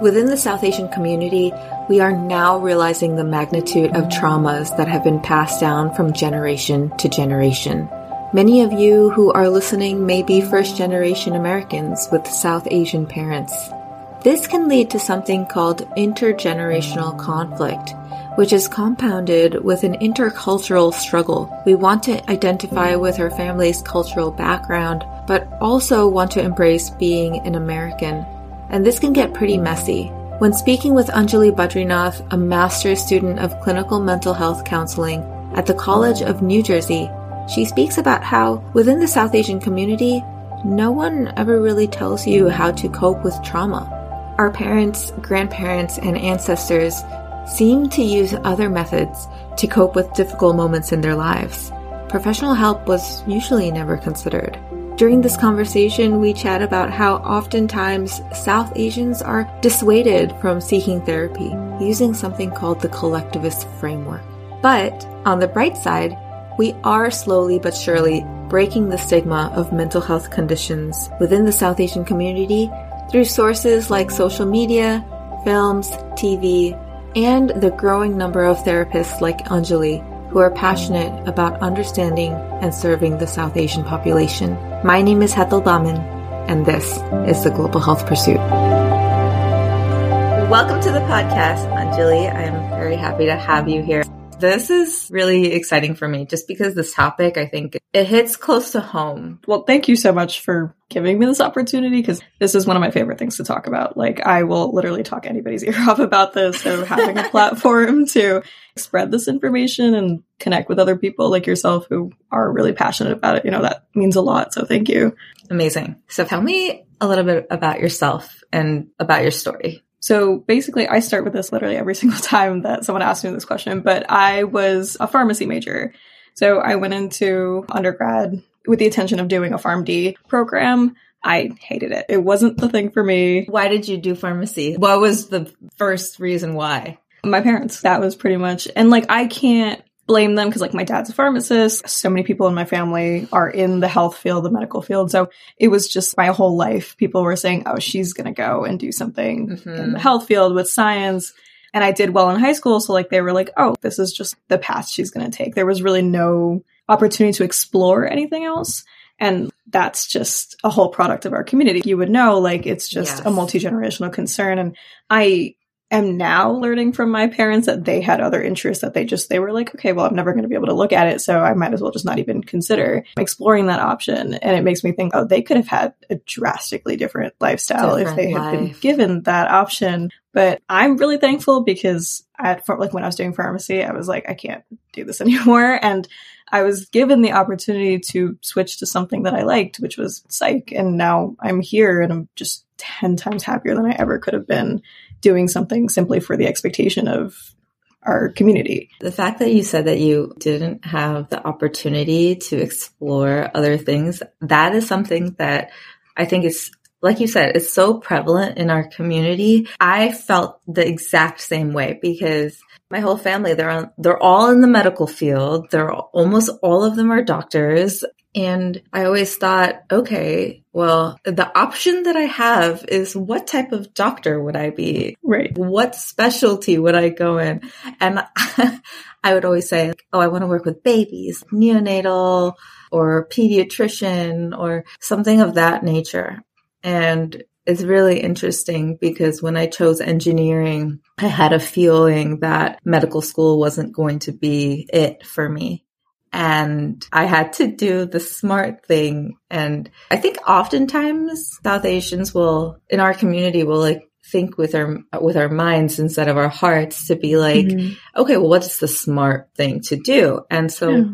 Within the South Asian community, we are now realizing the magnitude of traumas that have been passed down from generation to generation. Many of you who are listening may be first generation Americans with South Asian parents. This can lead to something called intergenerational conflict, which is compounded with an intercultural struggle. We want to identify with our family's cultural background, but also want to embrace being an American. And this can get pretty messy. When speaking with Anjali Badrinath, a master's student of clinical mental health counseling at the College of New Jersey, she speaks about how within the South Asian community, no one ever really tells you how to cope with trauma. Our parents, grandparents, and ancestors seem to use other methods to cope with difficult moments in their lives. Professional help was usually never considered. During this conversation, we chat about how oftentimes South Asians are dissuaded from seeking therapy using something called the collectivist framework. But on the bright side, we are slowly but surely breaking the stigma of mental health conditions within the South Asian community through sources like social media, films, TV, and the growing number of therapists like Anjali who are passionate about understanding and serving the South Asian population. My name is Hetal Baman, and this is the Global Health Pursuit. Welcome to the podcast, Anjali. I am very happy to have you here. This is really exciting for me just because this topic, I think it hits close to home. Well, thank you so much for giving me this opportunity because this is one of my favorite things to talk about. Like, I will literally talk anybody's ear off about this. So, having a platform to spread this information and connect with other people like yourself who are really passionate about it, you know, that means a lot. So, thank you. Amazing. So, tell me a little bit about yourself and about your story. So basically, I start with this literally every single time that someone asks me this question, but I was a pharmacy major. So I went into undergrad with the intention of doing a PharmD program. I hated it. It wasn't the thing for me. Why did you do pharmacy? What was the first reason why? My parents. That was pretty much, and like, I can't blame them because like my dad's a pharmacist. So many people in my family are in the health field, the medical field. So it was just my whole life. People were saying, oh, she's going to go and do something mm-hmm. in the health field with science. And I did well in high school. So like they were like, oh, this is just the path she's going to take. There was really no opportunity to explore anything else. And that's just a whole product of our community. You would know, like, it's just yes. a multi generational concern. And I am now learning from my parents that they had other interests that they just they were like okay well i'm never going to be able to look at it so i might as well just not even consider exploring that option and it makes me think oh they could have had a drastically different lifestyle different if they life. had been given that option but i'm really thankful because at like when i was doing pharmacy i was like i can't do this anymore and I was given the opportunity to switch to something that I liked, which was psych. And now I'm here and I'm just 10 times happier than I ever could have been doing something simply for the expectation of our community. The fact that you said that you didn't have the opportunity to explore other things, that is something that I think is like you said, it's so prevalent in our community. I felt the exact same way because my whole family, they're on, they're all in the medical field. They're almost all of them are doctors. And I always thought, okay, well, the option that I have is what type of doctor would I be? Right. What specialty would I go in? And I would always say, oh, I want to work with babies, neonatal or pediatrician or something of that nature. And it's really interesting because when I chose engineering, I had a feeling that medical school wasn't going to be it for me and I had to do the smart thing. And I think oftentimes South Asians will, in our community, will like think with our with our minds instead of our hearts to be like, mm-hmm. okay, well, what's the smart thing to do? And so yeah.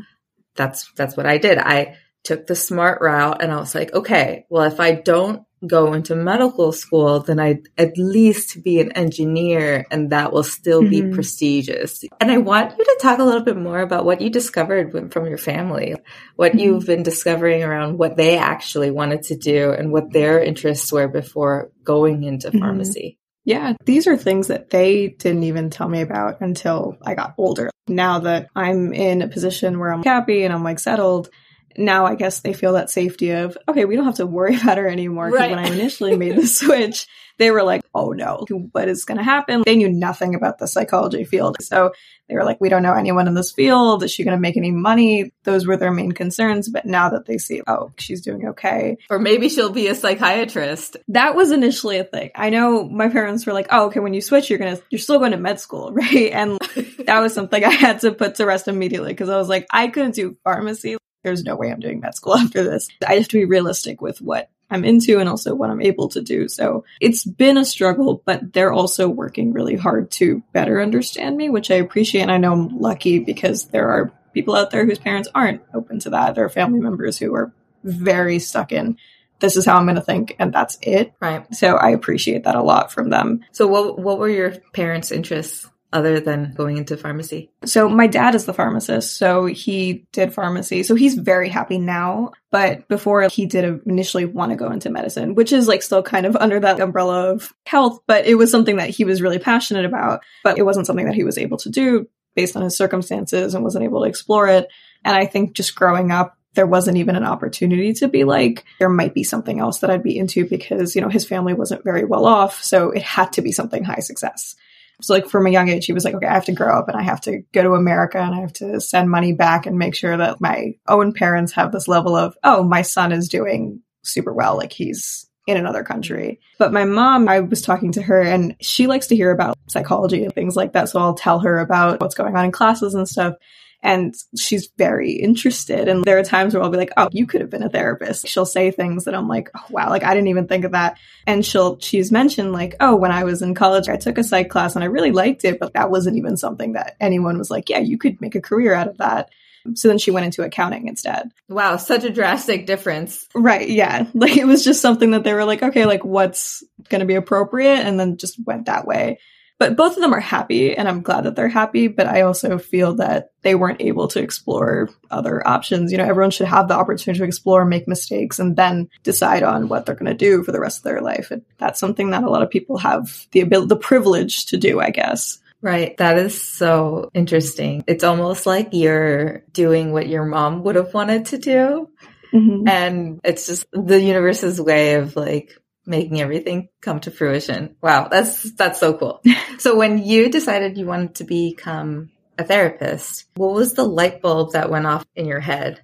that's that's what I did. I took the smart route, and I was like, okay, well, if I don't go into medical school, then I'd at least be an engineer and that will still mm-hmm. be prestigious. And I want you to talk a little bit more about what you discovered from your family, what mm-hmm. you've been discovering around what they actually wanted to do and what their interests were before going into mm-hmm. pharmacy. Yeah, these are things that they didn't even tell me about until I got older. Now that I'm in a position where I'm happy and I'm like settled, now I guess they feel that safety of, okay, we don't have to worry about her anymore. Because Right. when I initially made the switch, they were like, oh no, what is going to happen? They knew nothing about the psychology field. So they were like, we don't know anyone in this field. Is she going to make any money? Those were their main concerns. But now that they see, oh, she's doing okay, Or maybe she'll be a psychiatrist. that was initially a thing. I know my parents were like, "Oh, okay, when you switch, you're gonna, you're still going to med school, right?" And that was something I had to put to rest immediately because I was like, I couldn't do pharmacy. There's no way I'm doing med school after this. I have to be realistic with what I'm into and also what I'm able to do. So it's been a struggle, but they're also working really hard to better understand me, which I appreciate. And I know I'm lucky because there are people out there whose parents aren't open to that. There are family members who are very stuck in this is how I'm going to think and that's it. Right. So I appreciate that a lot from them. So what what were your parents' interests other than going into pharmacy? So my dad is the pharmacist, so he did pharmacy. So he's very happy now, but before he did initially want to go into medicine, which is like still kind of under that umbrella of health, but it was something that he was really passionate about, but it wasn't something that he was able to do based on his circumstances and wasn't able to explore it. And I think just growing up there wasn't even an opportunity to be like, there might be something else that I'd be into because, you know, his family wasn't very well off. So it had to be something high success. So like from a young age, he was like, okay, I have to grow up and I have to go to America and I have to send money back and make sure that my own parents have this level of, oh, my son is doing super well. Like he's in another country. But my mom, I was talking to her and she likes to hear about psychology and things like that. So I'll tell her about what's going on in classes and stuff. And she's very interested. And there are times where I'll be like, oh, you could have been a therapist. She'll say things that I'm like, oh, wow, like I didn't even think of that. And she'll, she's mentioned like, oh, when I was in college, I took a psych class and I really liked it, but that wasn't even something that anyone was like, yeah, you could make a career out of that. So then she went into accounting instead. Wow, such a drastic difference. Right. Yeah. Like it was just something that they were like, okay, like what's going to be appropriate? And then just went that way. But both of them are happy and I'm glad that they're happy. But I also feel that they weren't able to explore other options. You know, everyone should have the opportunity to explore, make mistakes, and then decide on what they're going to do for the rest of their life. And that's something that a lot of people have the ability, the privilege to do, I guess. Right. That is so interesting. It's almost like you're doing what your mom would have wanted to do. Mm-hmm. And it's just the universe's way of like making everything come to fruition. Wow. That's, that's so cool. so when you decided you wanted to become a therapist, what was the light bulb that went off in your head?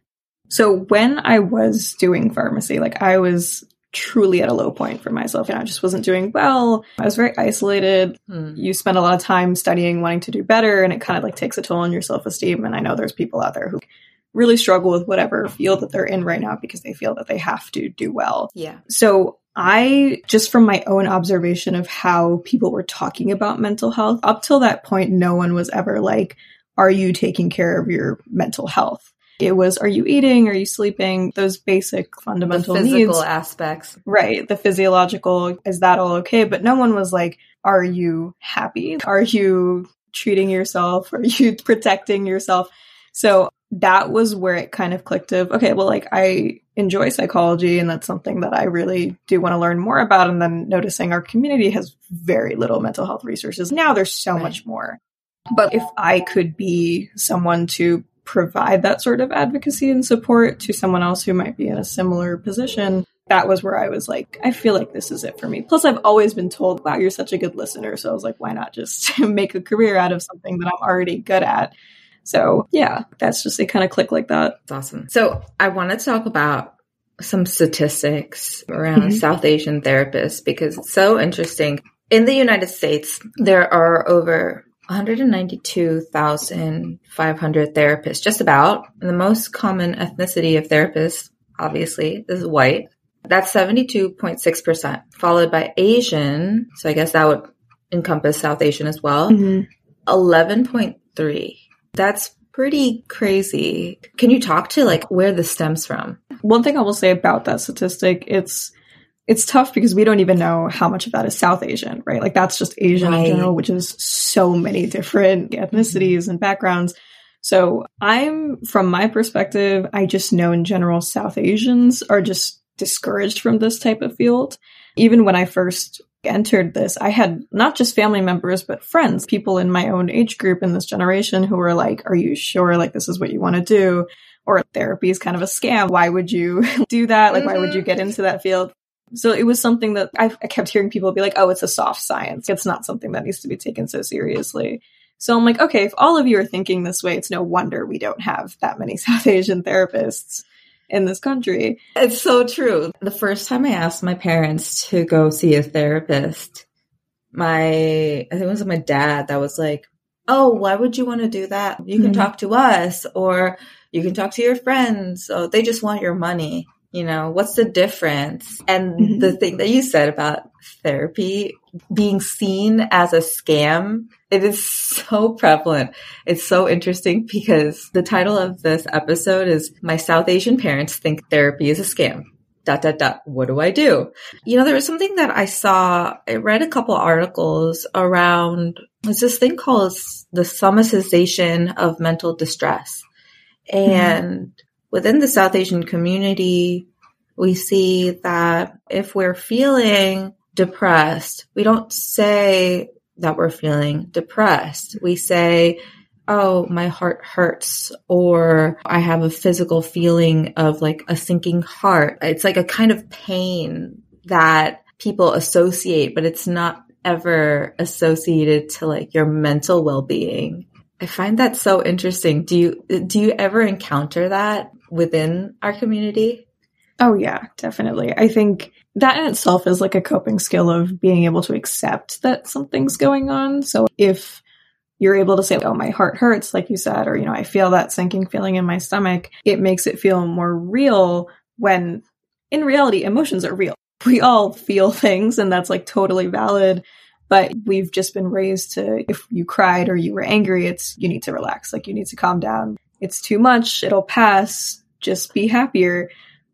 So when I was doing pharmacy, like I was truly at a low point for myself and I just wasn't doing well. I was very isolated. Hmm. You spend a lot of time studying, wanting to do better, and it kind of like takes a toll on your self esteem. And I know there's people out there who really struggle with whatever field that they're in right now because they feel that they have to do well. Yeah. So I just from my own observation of how people were talking about mental health, up till that point, no one was ever like, Are you taking care of your mental health? It was, Are you eating? Are you sleeping? Those basic The fundamental physical needs. aspects. Right. The physiological, is that all okay? But no one was like, Are you happy? Are you treating yourself? Are you protecting yourself? So that was where it kind of clicked of, okay, well, like I enjoy psychology and that's something that I really do want to learn more about. And then noticing our community has very little mental health resources. Now there's so Right. much more. But if I could be someone to provide that sort of advocacy and support to someone else who might be in a similar position, that was where I was like, I feel like this is it for me. Plus, I've always been told, wow, you're such a good listener. So I was like, why not just make a career out of something that I'm already good at? So yeah, that's just, it kind of click like that. That's awesome. So I want to talk about some statistics around Mhm. South Asian therapists because it's so interesting. In the United States, there are over 192,500 therapists, just about. And the most common ethnicity of therapists, obviously, is white. That's 72.6%, followed by Asian. So I guess that would encompass South Asian as well. 11.3. That's pretty crazy. Can you talk to like where this stems from? One thing I will say about that statistic, it's it's tough because we don't even know how much of that is South Asian, right? Like that's just Asian Right. in general, which is so many different ethnicities and backgrounds. So I'm from my perspective, I just know in general South Asians are just discouraged from this type of field. Even when I first entered this, I had not just family members, but friends, people in my own age group in this generation who were like, Are you sure like this is what you want to do? or therapy is kind of a scam. Why would you do that? Like, mm-hmm. why would you mm-hmm. get into that field? So it was something that I, I kept hearing people be like, oh, it's a soft science. It's not something that needs to be taken so seriously. So I'm like, okay, if all of you are thinking this way, it's no wonder we don't have that many South Asian therapists in this country. It's so true. The first time I asked my parents to go see a therapist, my, I think it was my dad that was like, oh, why would you want to do that? You can mm-hmm. talk to us or you can talk to your friends. So they just want your money. You know, what's the difference? And mm-hmm. the thing that you said about therapy being seen as a scam, it is so prevalent. It's so interesting because the title of this episode is My South Asian Parents Think Therapy is a Scam dot dot dot what do i do you know there was something that i saw i read a couple articles around there's this thing called the somatization of mental distress and mm-hmm. within the south asian community we see that if we're feeling depressed we don't say that we're feeling depressed we say oh, my heart hurts, or I have a physical feeling of like a sinking heart. It's like a kind of pain that people associate, but it's not ever associated to like your mental well-being. I find that so interesting. Do you do you ever encounter that within our community? Oh yeah, definitely. I think that in itself is like a coping skill of being able to accept that something's going on. So if you're able to say, oh, my heart hurts, like you said, or, you know, I feel that sinking feeling in my stomach. It makes it feel more real when in reality, emotions are real. We all feel things and that's like totally valid. But we've just been raised to, if you cried or you were angry, it's, you need to relax. Like you need to calm down. It's too much. It'll pass. Just be happier.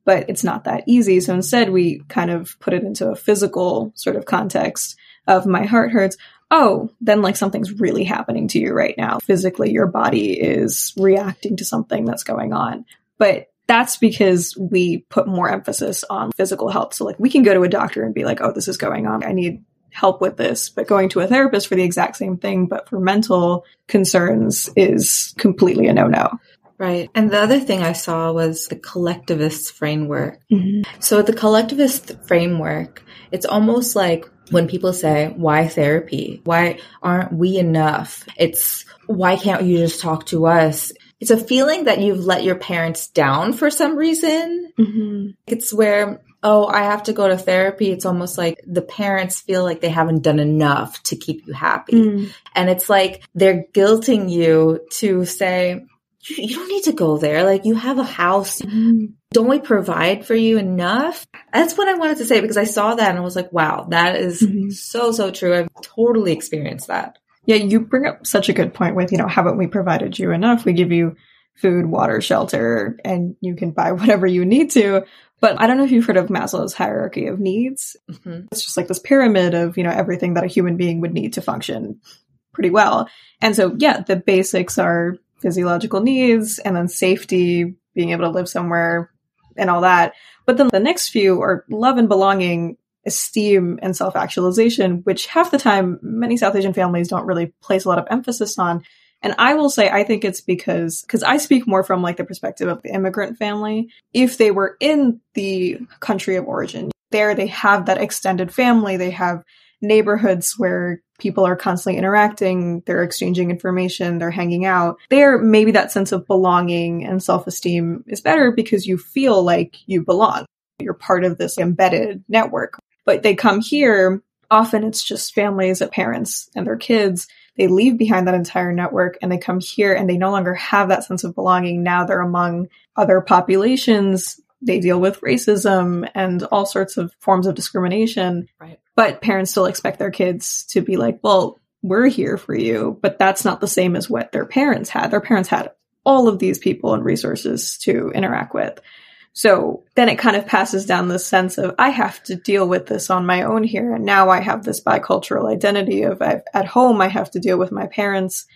But it's not that easy. So instead, we kind of put it into a physical sort of context of my heart hurts oh, then like something's really happening to you right now. Physically, your body is reacting to something that's going on. But that's because we put more emphasis on physical health. So like we can go to a doctor and be like, oh, this is going on. I need help with this. But going to a therapist for the exact same thing, but for mental concerns is completely a no no. Right. And the other thing I saw was the collectivist framework. Mm-hmm. So the collectivist framework, it's almost like when people say, why therapy? Why aren't we enough? It's, why can't you just talk to us? It's a feeling that you've let your parents down for some reason. Mm-hmm. It's where, oh, I have to go to therapy. It's almost like the parents feel like they haven't done enough to keep you happy. Mm. And it's like they're guilting you to say, you don't need to go there. Like you have a house. Mm-hmm. Don't we provide for you enough? That's what I wanted to say because I saw that and I was like, wow, that is mm-hmm. so, so true. I've totally experienced that. Yeah, you bring up such a good point with, you know, haven't we provided you enough? We give you food, water, shelter, and you can buy whatever you need to. But I don't know if you've heard of Maslow's hierarchy of needs. Mm-hmm. It's just like this pyramid of, you know, everything that a human being would need to function pretty well. And so, yeah, the basics are physiological needs and then safety, being able to live somewhere and all that. But then the next few are love and belonging, esteem and self actualization, which half the time many South Asian families don't really place a lot of emphasis on. And I will say, I think it's because, because I speak more from like the perspective of the immigrant family. If they were in the country of origin, there they have that extended family, they have neighborhoods where people are constantly interacting, they're exchanging information, they're hanging out. There, maybe that sense of belonging and self esteem is better because you feel like you belong. You're part of this embedded network. But they come here, often it's just families of parents and their kids. They leave behind that entire network and they come here and they no longer have that sense of belonging. Now they're among other populations they deal with racism and all sorts of forms of discrimination. Right. But parents still expect their kids to be like, well, we're here for you. But that's not the same as what their parents had. Their parents had all of these people and resources to interact with. So then it kind of passes down this sense of I have to deal with this on my own here. And now I have this bicultural identity of I've, at home, I have to deal with my parents'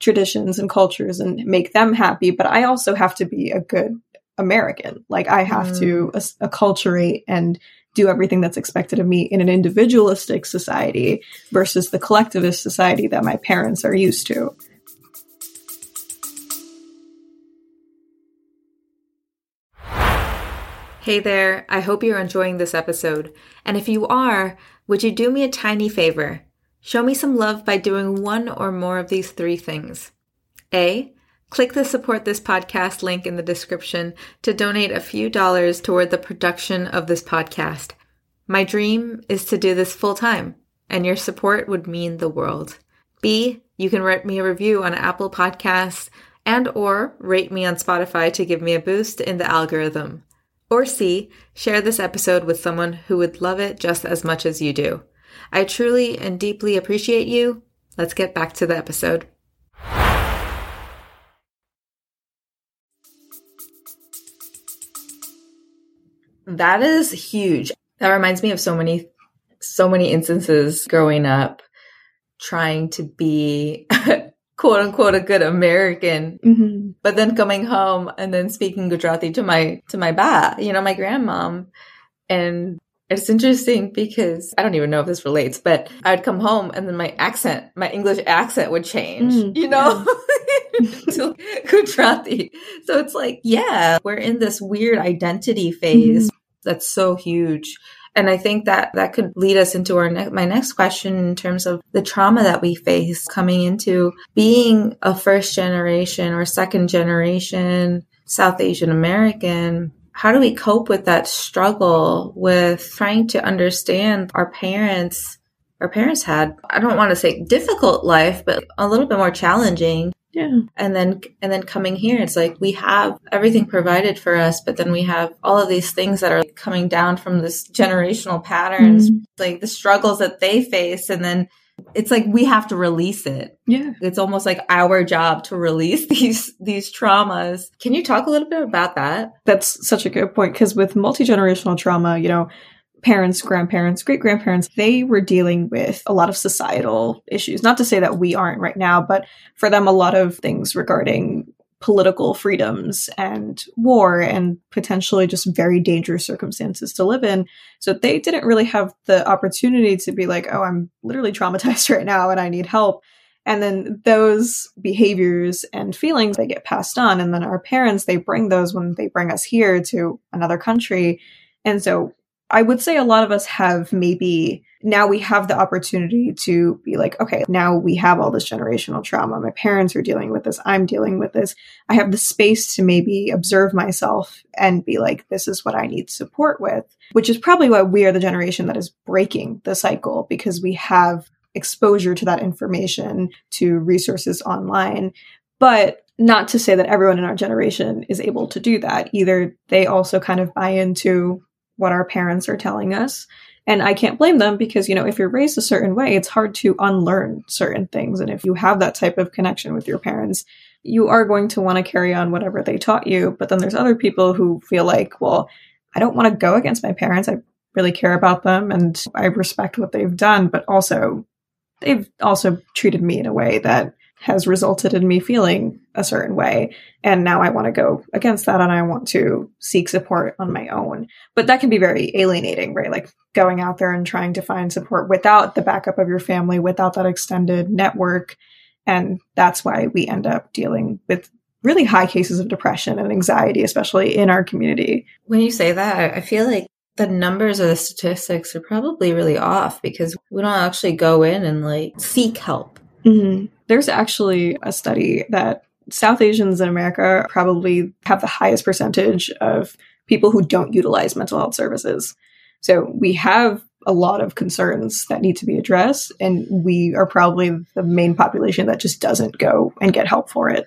traditions and cultures and make them happy. But I also have to be a good American. Like I have mm. to acculturate and do everything that's expected of me in an individualistic society versus the collectivist society that my parents are used to. Hey there, I hope you're enjoying this episode. And if you are, would you do me a tiny favor? Show me some love by doing one or more of these three things. A. Click the support this podcast link in the description to donate a few dollars toward the production of this podcast. My dream is to do this full time, and your support would mean the world. B. You can write me a review on Apple Podcasts and or rate me on Spotify to give me a boost in the algorithm. Or C, share this episode with someone who would love it just as much as you do. I truly and deeply appreciate you. Let's get back to the episode. That is huge. That reminds me of so many so many instances growing up trying to be quote unquote a good American, mm-hmm. but then coming home and then speaking Gujarati to my to my ba, you know, my grandmom, and it's interesting because I don't even know if this relates, but I'd come home and then my accent, my English accent would change, mm, you know, to Gujarati. So it's like, yeah, we're in this weird identity phase mm-hmm. That's so huge. And I think that that could lead us into our ne- my next question in terms of the trauma that we face coming into being a first generation or second generation South Asian American. How do we cope with that struggle with trying to understand our parents? Our parents had, I don't want to say difficult life, but a little bit more challenging yeah. And then and then coming here it's like we have everything provided for us but then we have all of these things that are coming down from this generational patterns mm-hmm. like the struggles that they face and then it's like we have to release it. Yeah. It's almost like our job to release these these traumas. Can you talk a little bit about that? That's such a good point because with multi-generational trauma, you know, parents, grandparents, great grandparents, they were dealing with a lot of societal issues. Not to say that we aren't right now, but for them, a lot of things regarding political freedoms and war and potentially just very dangerous circumstances to live in. So they didn't really have the opportunity to be like, oh, I'm literally traumatized right now and I need help. And then those behaviors and feelings, they get passed on. And then our parents, they bring those when they bring us here to another country. And so I would say a lot of us have maybe now we have the opportunity to be like, okay, now we have all this generational trauma. My parents are dealing with this. I'm dealing with this. I have the space to maybe observe myself and be like, this is what I need support with, which is probably why we are the generation that is breaking the cycle because we have exposure to that information, to resources online. But not to say that everyone in our generation is able to do that. Either they also kind of buy into what our parents are telling us. And I can't blame them because, you know, if you're raised a certain way, it's hard to unlearn certain things. And if you have that type of connection with your parents, you are going to want to carry on whatever they taught you. But then there's other people who feel like, well, I don't want to go against my parents. I really care about them and I respect what they've done, but also they've also treated me in a way that has resulted in me feeling a certain way. And now I want to go against that and I want to seek support on my own. But that can be very alienating, right? Like going out there and trying to find support without the backup of your family, without that extended network. And that's why we end up dealing with really high cases of depression and anxiety, especially in our community. When you say that, I feel like the numbers or the statistics are probably really off because we don't actually go in and like seek help. Mm-hmm. There's actually a study that South Asians in America probably have the highest percentage of people who don't utilize mental health services. So we have a lot of concerns that need to be addressed, and we are probably the main population that just doesn't go and get help for it.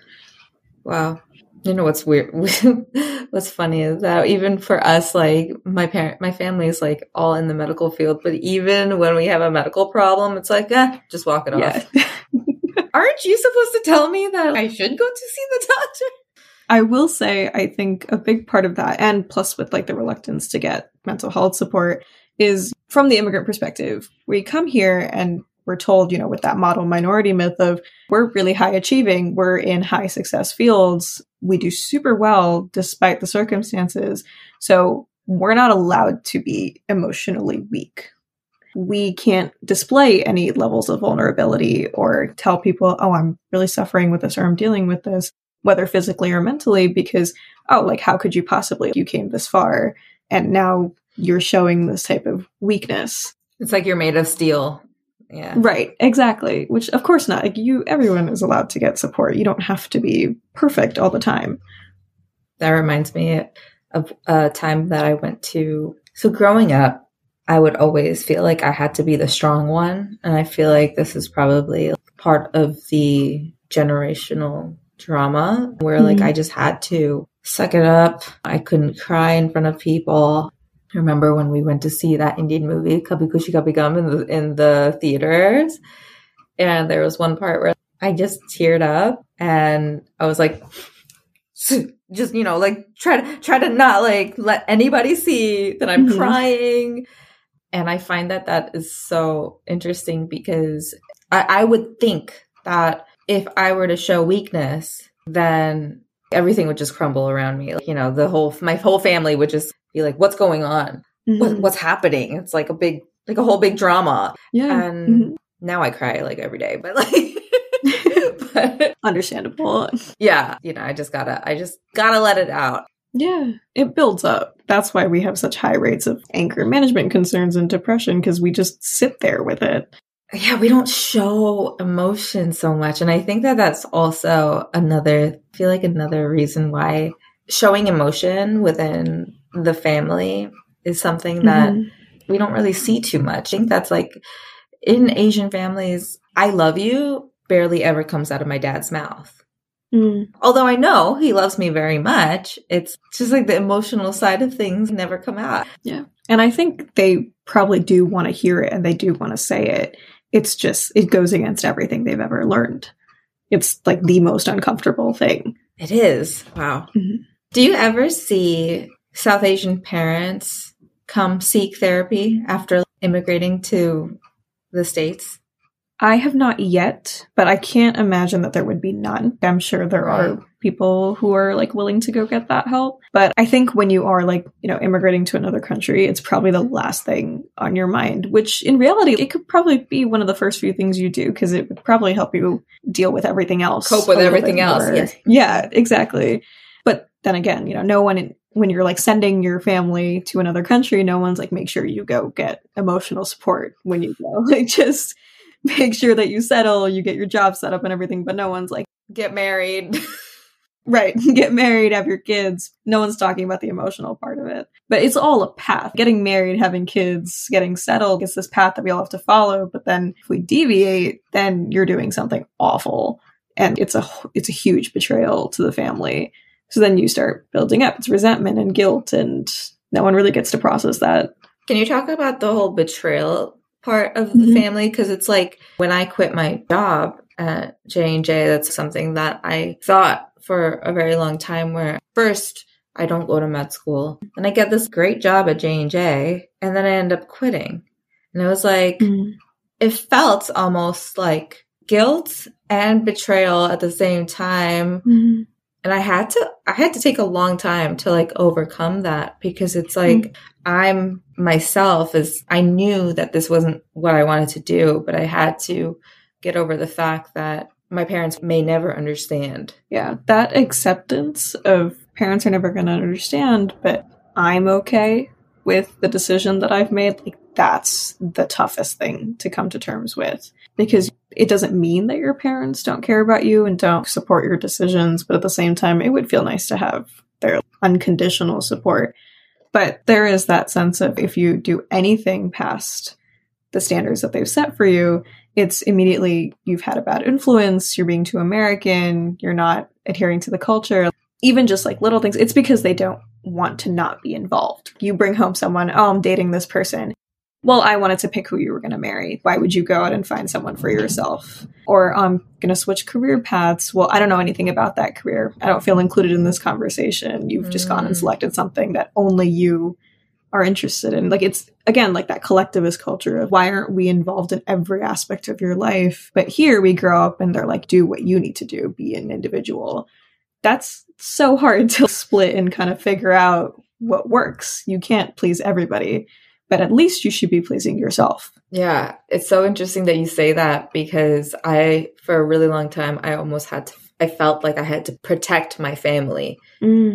Wow. You know what's weird? what's funny is that even for us, like my parent, my family is like all in the medical field, but even when we have a medical problem, it's like, eh, just walk it yeah. off. Aren't you supposed to tell me that I should go to see the doctor? I will say, I think a big part of that, and plus with like the reluctance to get mental health support, is from the immigrant perspective. We come here and we're told, you know, with that model minority myth of we're really high achieving, we're in high success fields, we do super well despite the circumstances. So we're not allowed to be emotionally weak we can't display any levels of vulnerability or tell people, oh, I'm really suffering with this or I'm dealing with this, whether physically or mentally, because, oh, like, how could you possibly? You came this far. and now you're showing this type of weakness. It's like you're made of steel. Yeah. Right, exactly. Which of course not. Like you everyone is allowed to get support. You don't have to be perfect all the time. That reminds me of a time that I went to so growing up, I would always feel like I had to be the strong one. And I feel like this is probably part of the generational drama where like Mhm. I just had to suck it up. I couldn't cry in front of people. I remember when we went to see that Indian movie Kabhi Khushi Kabhie Gham in the in the theaters, and there was one part where I just teared up, and I was like, just you know, like try to try to not like let anybody see that I'm Mhm. crying, and I find that that is so interesting because I, I would think that if I were to show weakness, then everything would just crumble around me. Like, you know, the whole my whole family would just be like, "What's going on? What, Mhm. what's happening?" It's like a big, like a whole big drama. yeah. And Mhm. now I cry like every day, but like, but Understandable. yeah, you know, I just gotta, I just gotta let it out. Yeah, it builds up. That's why we have such high rates of anger management concerns and depression because we just sit there with it. yeah, we don't show emotion so much. And I think that that's also another, I feel like another reason why showing emotion within the family is something that Mhm. we don't really see too much. I think that's like in Asian families, I love you barely ever comes out of my dad's mouth. Mm. Although I know he loves me very much, it's just like the emotional side of things never come out. Yeah. And I think they probably do want to hear it and they do want to say it. It's just, it goes against everything they've ever learned. It's like the most uncomfortable thing. It is. Wow. Mhm. Do you ever see South Asian parents come seek therapy after immigrating to the States? I have not yet, but I can't imagine that there would be none. I'm sure there are people who are like willing to go get that help. But I think when you are like, you know, immigrating to another country, it's probably the last thing on your mind, which in reality, it could probably be one of the first few things you do because it would probably help you deal with everything else. Cope with everything else, yes. Yeah, exactly. But then again, you know, no one, in, when you're like sending your family to another country, no one's like, make sure you go get emotional support when you go. Like, just make sure that you settle, you get your job set up and everything. But no one's like, Get married. right, get married, have your kids. No one's talking about the emotional part of it. But it's all a path. Getting married, having kids, getting settled, it's this path that we all have to follow. But then if we deviate, then you're doing something awful. And it's a it's a huge betrayal to the family. So then you start building up. It's resentment and guilt, and no one really gets to process that. Can you talk about the whole betrayal part of the Mhm. family? Because it's like when I quit my job at J and J, that's something that I thought for a very long time. Where first I don't go to med school, and I get this great job at J and J, and then I end up quitting, and it was like it felt almost like guilt and betrayal at the same time and i had to i had to take a long time to like overcome that because it's hmm. like i'm myself as i knew that this wasn't what i wanted to do but i had to get over the fact that my parents may never understand Yeah, that acceptance of parents are never going to understand, but I'm okay with the decision that I've made. Like, that's the toughest thing to come to terms with because it doesn't mean that your parents don't care about you and don't support your decisions, but at the same time, it would feel nice to have their unconditional support. But there is that sense of if you do anything past the standards that they've set for you, it's immediately you've had a bad influence, you're being too American, you're not adhering to the culture. Even just like little things, it's because they don't want to not be involved. You bring home someone, oh, I'm dating this person. Well, I wanted to pick who you were going to marry. Why would you go out and find someone for yourself? Or I'm going to switch career paths. Well, I don't know anything about that career. I don't feel included in this conversation. You've just gone and Mm. selected something that only you are interested in. Like it's again like that collectivist culture of why aren't we involved in every aspect of your life? But here we grow up and they're like, do what you need to do, be an individual. That's so hard to split and kind of figure out what works. You can't please everybody, but at least you should be pleasing yourself. yeah it's so interesting that you say that because i for a really long time i almost had to i felt like i had to protect my family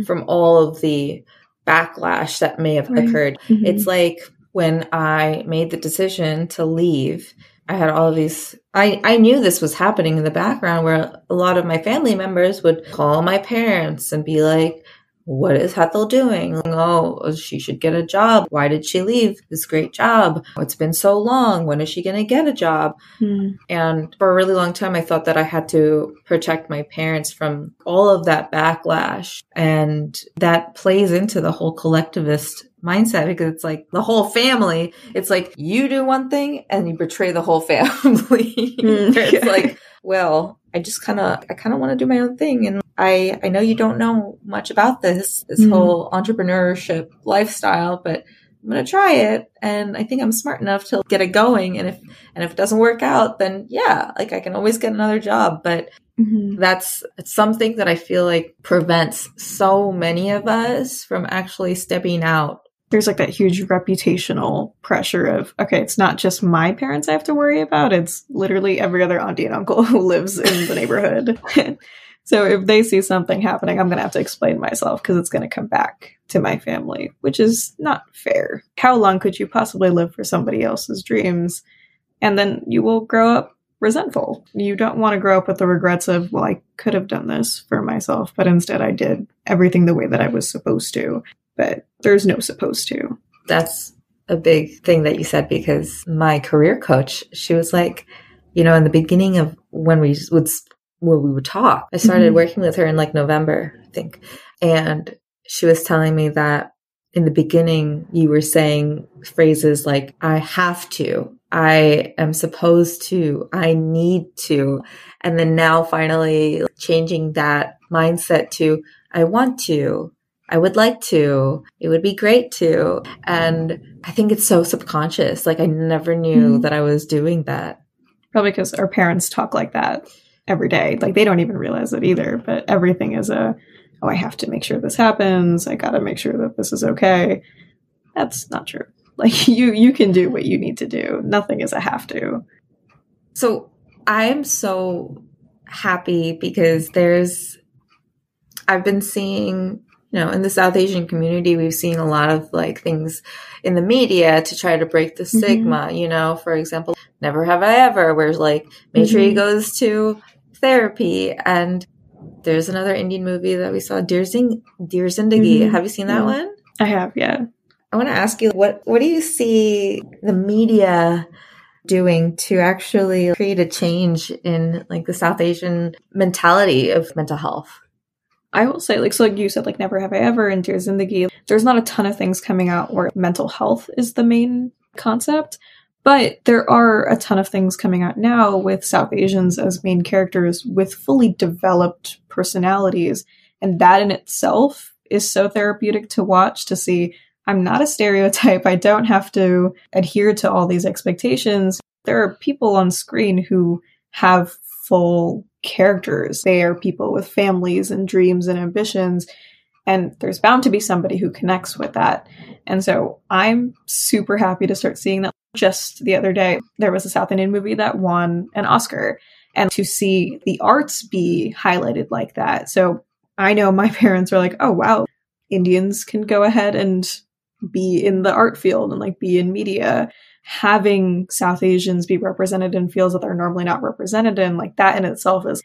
from all of the backlash that may have right. occurred. Mm-hmm. It's like when I made the decision to leave, I had all of these I, I knew this was happening in the background where a lot of my family members would call my parents and be like, what is Hetal doing? Oh, she should get a job. Why did she leave this great job? It's been so long. When is she going to get a job? Mm. And for a really long time, I thought that I had to protect my parents from all of that backlash. And that plays into the whole collectivist mindset because it's like the whole family. It's like you do one thing and you betray the whole family. Mm. it's like, well, I just kind of, I kind of want to do my own thing. And I, I know you don't know much about this, this mm whole entrepreneurship lifestyle, but I'm going to try it. And I think I'm smart enough to get it going. And if, and if it doesn't work out, then yeah, like I can always get another job. But mm-hmm. that's something that I feel like prevents so many of us from actually stepping out there's like that huge reputational pressure of okay it's not just my parents i have to worry about it's literally every other auntie and uncle who lives in the neighborhood. So if they see something happening i'm to have to explain myself because it's to come back to my family which is not fair. How long could you possibly live for somebody else's dreams? And then you will grow up resentful. You don't want to grow up with the regrets of well i could have done this for myself but instead i did everything the way that i was supposed to but there's no supposed to. That's a big thing that you said because my career coach, she was like, you know, in the beginning of when we would when we would talk, I started mm-hmm. working with her in like November, I think, and she was telling me that in the beginning you were saying phrases like I have to, I am supposed to, I need to, and then now finally changing that mindset to I want to, I would like to. It would be great to. And I think it's so subconscious. Like I never knew mm-hmm. that I was doing that. Probably because our parents talk like that every day. Like they don't even realize it either. But everything is a, oh, I have to make sure this happens. I got to make sure that this is okay. That's not true. Like you, you can do what you need to do. Nothing is a have to. So I'm so happy because there's, I've been seeing you know, in the South Asian community, we've seen a lot of like things in the media to try to break the mm-hmm. stigma, mm-hmm. you know, for example, Never Have I Ever, where like Maitreyi mm-hmm. goes to therapy and there's another Indian movie that we saw, Dear, Zing- Dear Zindagi. Mm-hmm. Have you seen that yeah. one? I have, yeah. I want to ask you what what do you see the media doing to actually create a change in like the South Asian mentality of mental health? I will say, like, so like you said, like Never Have I Ever and Dear Zindagi, there's not a ton of things coming out where mental health is the main concept, but there are a ton of things coming out now with South Asians as main characters with fully developed personalities. And that in itself is so therapeutic to watch to see I'm not a stereotype. I don't have to adhere to all these expectations. There are people on screen who have full characters. They are people with families and dreams and ambitions. And there's bound to be somebody who connects with that. And so I'm super happy to start seeing that. Just the other day, there was a South Indian movie that won an Oscar. And to see the arts be highlighted like that. So I know my parents are like, oh, wow, Indians can go ahead and be in the art field and like be in media having South Asians be represented in fields that they're normally not represented in, like that in itself is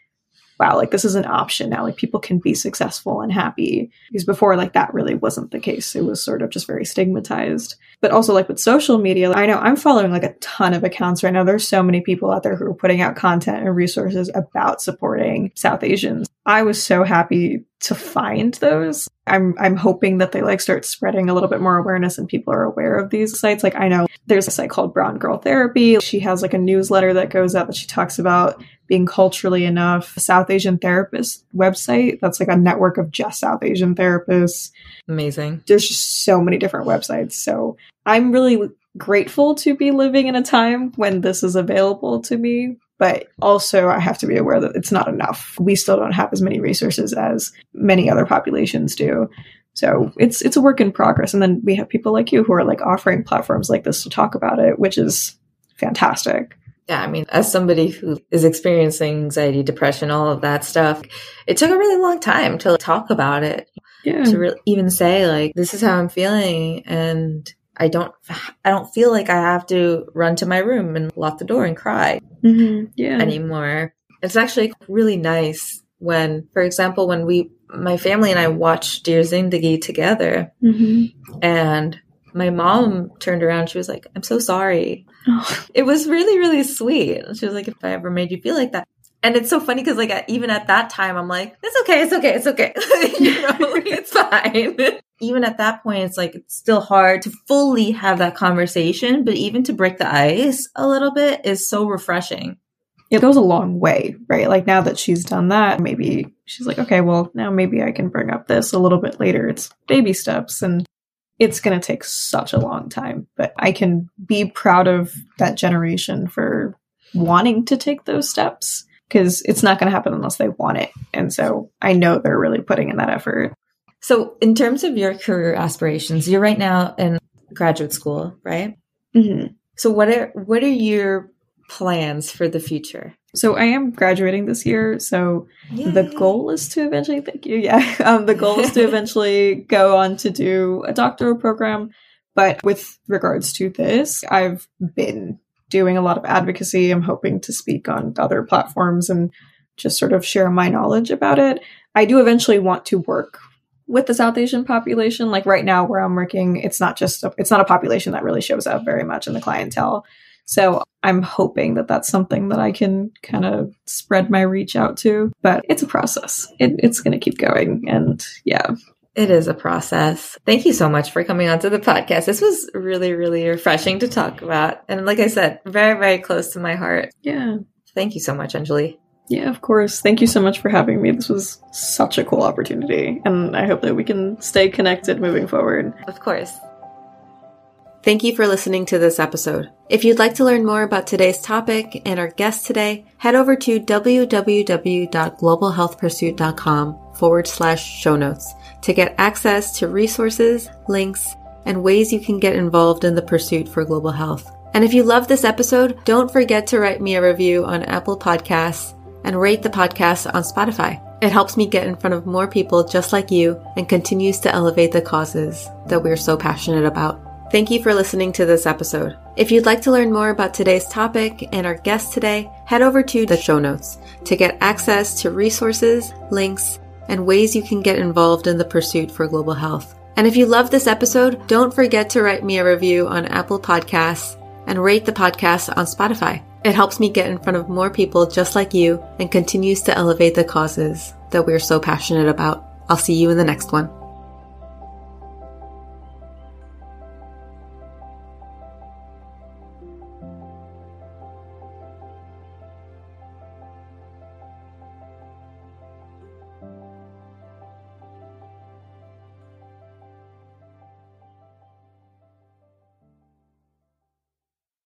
wow, like this is an option now. Like people can be successful and happy. Because before, like that really wasn't the case. It was sort of just very stigmatized. But also, like with social media, I know I'm following like a ton of accounts right now. There's so many people out there who are putting out content and resources about supporting South Asians. I was so happy to find those. I'm I'm hoping that they like start spreading a little bit more awareness and people are aware of these sites. Like I know there's a site called Brown Girl Therapy. She has like a newsletter that goes out that she talks about being culturally enough. South Asian therapist website that's like a network of just South Asian therapists. Amazing. There's just so many different websites. So I'm really grateful to be living in a time when this is available to me but also I have to be aware that it's not enough. We still don't have as many resources as many other populations do. So it's it's a work in progress. And then we have people like you who are like offering platforms like this to talk about it, which is fantastic. Yeah, I mean, as somebody who is experiencing anxiety, depression, all of that stuff, it took a really long time to talk about it. Yeah. To really even say like, this is how I'm feeling and I don't I don't feel like I have to run to my room and lock the door and cry mm-hmm. yeah. anymore. It's actually really nice when, for example, when we my family and I watched Dear Zindagi together, mm-hmm. and my mom turned around. She was like, "I'm so sorry." Oh. It was really really sweet. She was like, "If I ever made you feel like that." And it's so funny because, like, even at that time, I'm like, it's okay, it's okay, it's okay. you know, it's fine. even at that point, it's like, it's still hard to fully have that conversation, but even to break the ice a little bit is so refreshing. It goes a long way, right? Like, now that she's done that, maybe she's like, okay, well, now maybe I can bring up this a little bit later. It's baby steps and it's going to take such a long time, but I can be proud of that generation for wanting to take those steps because it's not going to happen unless they want it. And so I know they're really putting in that effort. So, in terms of your career aspirations, you're right now in graduate school, right? Mm-hmm. So, what are what are your plans for the future? So, I am graduating this year. So, Yay. the goal is to eventually, thank you. Yeah, um, the goal is to eventually go on to do a doctoral program. But with regards to this, I've been doing a lot of advocacy. I'm hoping to speak on other platforms and just sort of share my knowledge about it. I do eventually want to work with the South Asian population. Like right now, where I'm working, it's not just a, it's not a population that really shows up very much in the clientele. So I'm hoping that that's something that I can kind of spread my reach out to. But it's a process. It, it's going to keep going, and yeah, it is a process. Thank you so much for coming onto the podcast. This was really, really refreshing to talk about. And like I said, very, very close to my heart. Yeah. Thank you so much, Anjali. Yeah, of course. Thank you so much for having me. This was such a cool opportunity. And I hope that we can stay connected moving forward. Of course. Thank you for listening to this episode. If you'd like to learn more about today's topic and our guest today, head over to www.globalhealthpursuit.com forward slash show notes to get access to resources, links, and ways you can get involved in the pursuit for global health. And if you love this episode, don't forget to write me a review on Apple Podcasts and rate the podcast on Spotify. It helps me get in front of more people just like you and continues to elevate the causes that we're so passionate about. Thank you for listening to this episode. If you'd like to learn more about today's topic and our guest today, head over to the show notes to get access to resources, links, and ways you can get involved in the pursuit for global health. And if you love this episode, don't forget to write me a review on Apple Podcasts and rate the podcast on Spotify. It helps me get in front of more people just like you and continues to elevate the causes that we're so passionate about. I'll see you in the next one.